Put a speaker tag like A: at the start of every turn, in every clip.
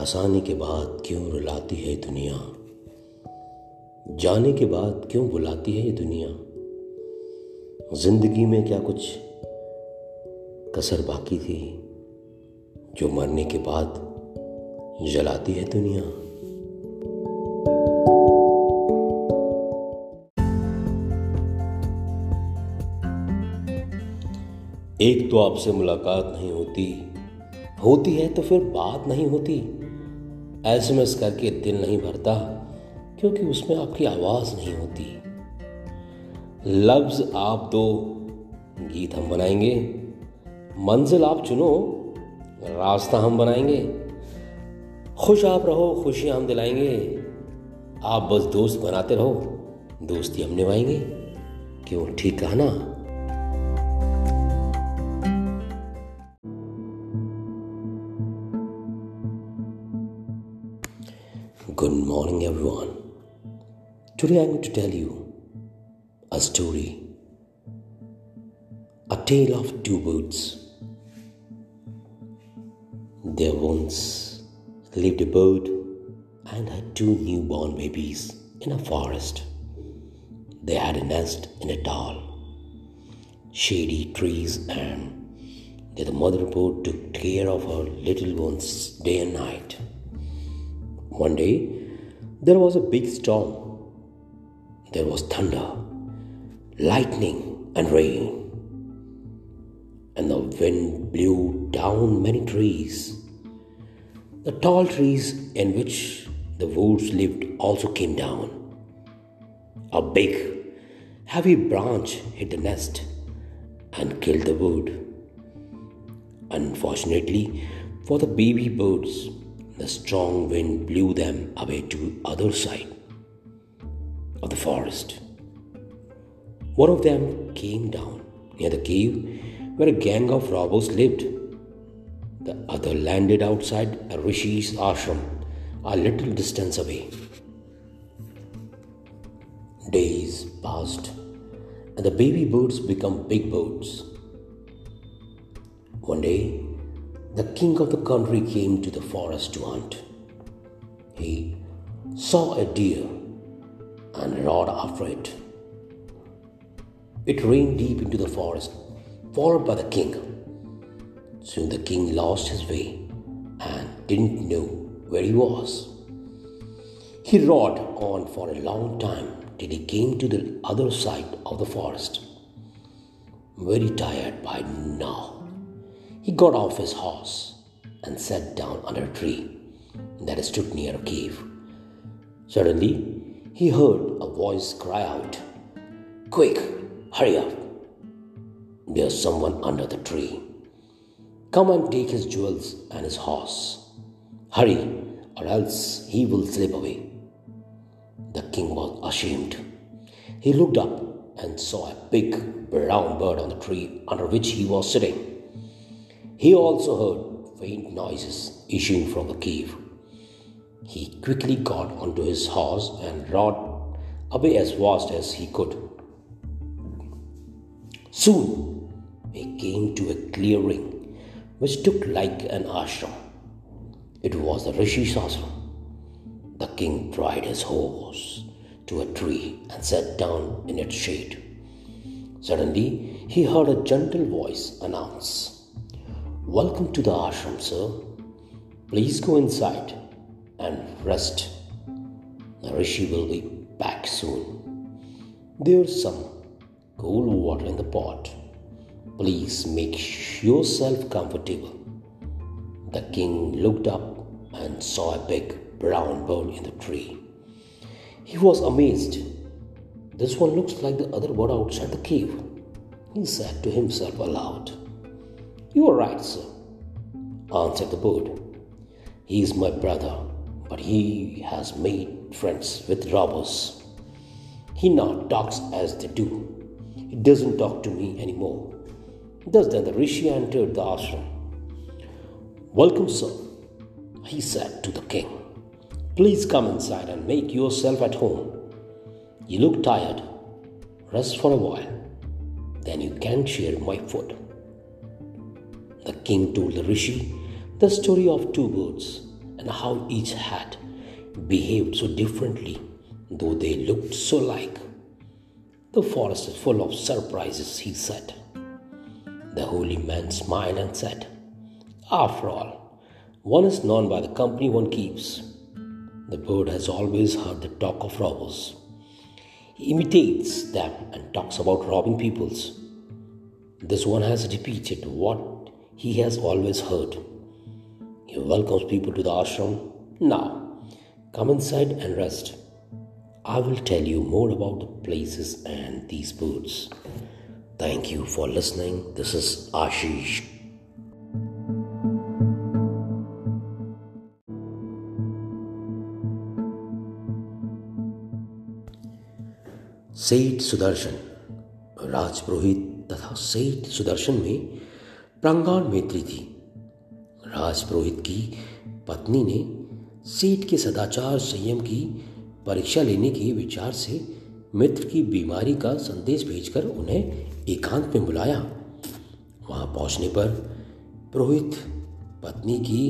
A: हंसाने के बाद क्यों रुलाती है दुनिया? जाने के बाद क्यों बुलाती है ये दुनिया? ज़िंदगी में क्या कुछ कसर बाकी थी जो मरने के बाद जलाती है दुनिया? एक तो आपसे मुलाकात नहीं होती। होती है तो फिर बात नहीं होती। एसएमएस करके दिल नहीं भरता, क्योंकि उसमें आपकी आवाज़ नहीं होती। लफ्ज आप दो गीत हम बनाएँगे। मंजिल आप चुनो, रास्ता हम बनाएँगे। खुश आप रहो, खुशी हम दिलाएँगे। आप बस दोस्त बनाते रहो, दोस्ती हम निभाएँगे। क्यों? ठीक कहा ना? Good morning, everyone. Today I'm going to tell you a story, a tale of two birds. There once lived a bird and had two newborn babies in a forest. They had a nest in a tall, shady trees, and the mother bird took care of her little ones day and night. One day, there was a big storm. There was thunder, lightning, and rain. And the wind blew down many trees. The tall trees in which the wolves lived also came down. A big, heavy branch hit the nest and killed the bird. Unfortunately for the baby birds, the strong wind blew them away to other side of the forest. One of them came down near the cave where a gang of robbers lived. The other landed outside a rishi's ashram a little distance away. Days passed and the baby birds became big birds. One day, the king of the country came to the forest to hunt. He saw a deer and rode after it. It ran deep into the forest, followed by the king. Soon the king lost his way and didn't know where he was. He rode on for a long time till he came to the other side of the forest. Very tired by now, he got off his horse and sat down under a tree that stood near a cave. Suddenly, he heard a voice cry out, Quick, hurry up! There's someone under the tree. Come and take his jewels and his horse. Hurry, or else he will slip away. The king was ashamed. He looked up and saw a big brown bird on the tree under which he was sitting. He also heard faint noises issuing from the cave. He quickly got onto his horse and rode away as fast as he could. Soon he came to a clearing which looked like an ashram. It was the Rishi's ashram. The king tied his horse to a tree and sat down in its shade. Suddenly, he heard a gentle voice announce, Welcome to the ashram, sir. Please go inside and rest. The Rishi will be back soon. There's some cool water in the pot. Please make yourself comfortable. The king looked up and saw a big brown bird in the tree. He was amazed. This one looks like the other bird outside the cave. He said to himself aloud, You are right, sir, answered the bird. He is my brother, but he has made friends with robbers. He now talks as they do. He doesn't talk to me anymore. Thus then the Rishi entered the ashram. Welcome, sir, he said to the king. Please come inside and make yourself at home. You look tired. Rest for a while. Then you can share my food. The king told the Rishi the story of two birds and how each had behaved so differently, though they looked so like. The forest is full of surprises, he said. The holy man smiled and said, After all, one is known by the company one keeps. The bird has always heard the talk of robbers. He imitates them and talks about robbing peoples. This one has repeated what he has always heard. He welcomes people to the ashram. Now, come inside and rest. I will tell you more about the places and these birds. Thank you for listening. This is Ashish. सेठ सुदर्शन राजपुरोहित तथा सेठ सुदर्शन में प्रांगाण मैत्री थी राजपुरोहित की पत्नी ने सेठ के सदाचार संयम की परीक्षा लेने के विचार से मित्र की बीमारी का संदेश भेजकर उन्हें एकांत में बुलाया। वहाँ पहुँचने पर पुरोहित पत्नी की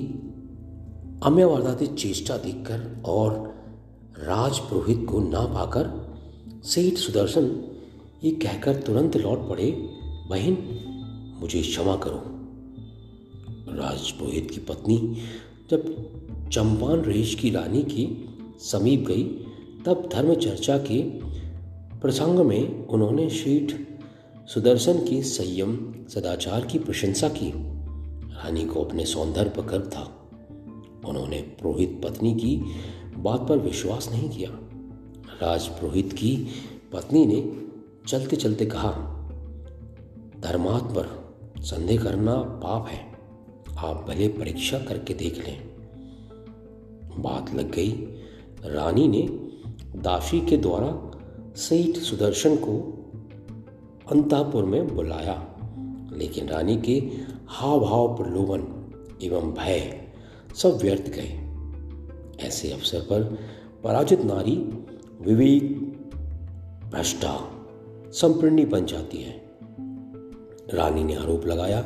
A: अम्यवादाती चेष्टा देखकर और राज पुरोहित को ना पाकर सेठ सुदर्शन ये कहकर तुरंत लौट पड़े। बहन मुझे क्षमा करो। राजपुरोहित की पत्नी जब चंपान रेश की रानी के समीप गई, तब धर्म चर्चा के प्रसंग में उन्होंने शीठ सुदर्शन के संयम, सदाचार की प्रशंसा की। रानी को अपने सौंदर्य पर गर्व था। उन्होंने पुरोहित पत्नी की बात पर विश्वास नहीं किया। राजपुरोहित की पत्नी ने चलते चलते कहा धर्मात्म पर संदेह करना पाप है। आप भले परीक्षा करके देख लें। बात लग गई। रानी ने दाशी के द्वारा सेठ सुदर्शन को अंतापुर में बुलाया। लेकिन रानी के हाव भाव प्रलोभन एवं भय सब व्यर्थ गए। ऐसे अवसर पर पराजित नारी विवेक भ्रष्टा संप्रणी बन जाती है। रानी ने आरोप लगाया,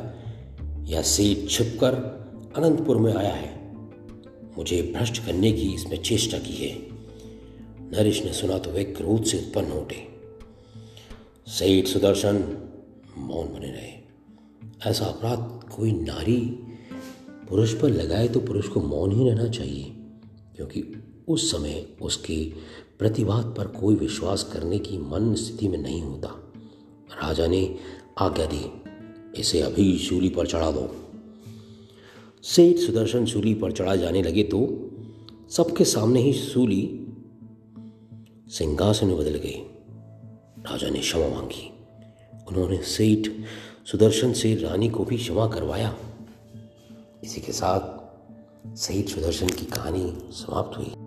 A: यह सेठ छिपकर अनंतपुर में आया है। मुझे भ्रष्ट करने की इसमें चेष्टा की है। नरेश ने सुना तो वे क्रोध से उत्पन्न उठे। सेठ सुदर्शन, मौन बने रहे। ऐसा अपराध कोई नारी पुरुष पर लगाए तो पुरुष को मौन ही रहना चाहिए, क्योंकि उस समय उसके प्रतिवाद पर कोई विश्वास करने की मन स्थिति में नहीं होता। राजा ने आज्ञा दी, इसे अभी शूली पर चढ़ा दो। सेठ सुदर्शन सूली पर चढ़ा जाने लगे तो सबके सामने ही सूली सिंहासन में बदल गई। राजा ने क्षमा मांगी। उन्होंने सेठ सुदर्शन से रानी को भी क्षमा करवाया। इसी के साथ सेठ सुदर्शन की कहानी समाप्त हुई।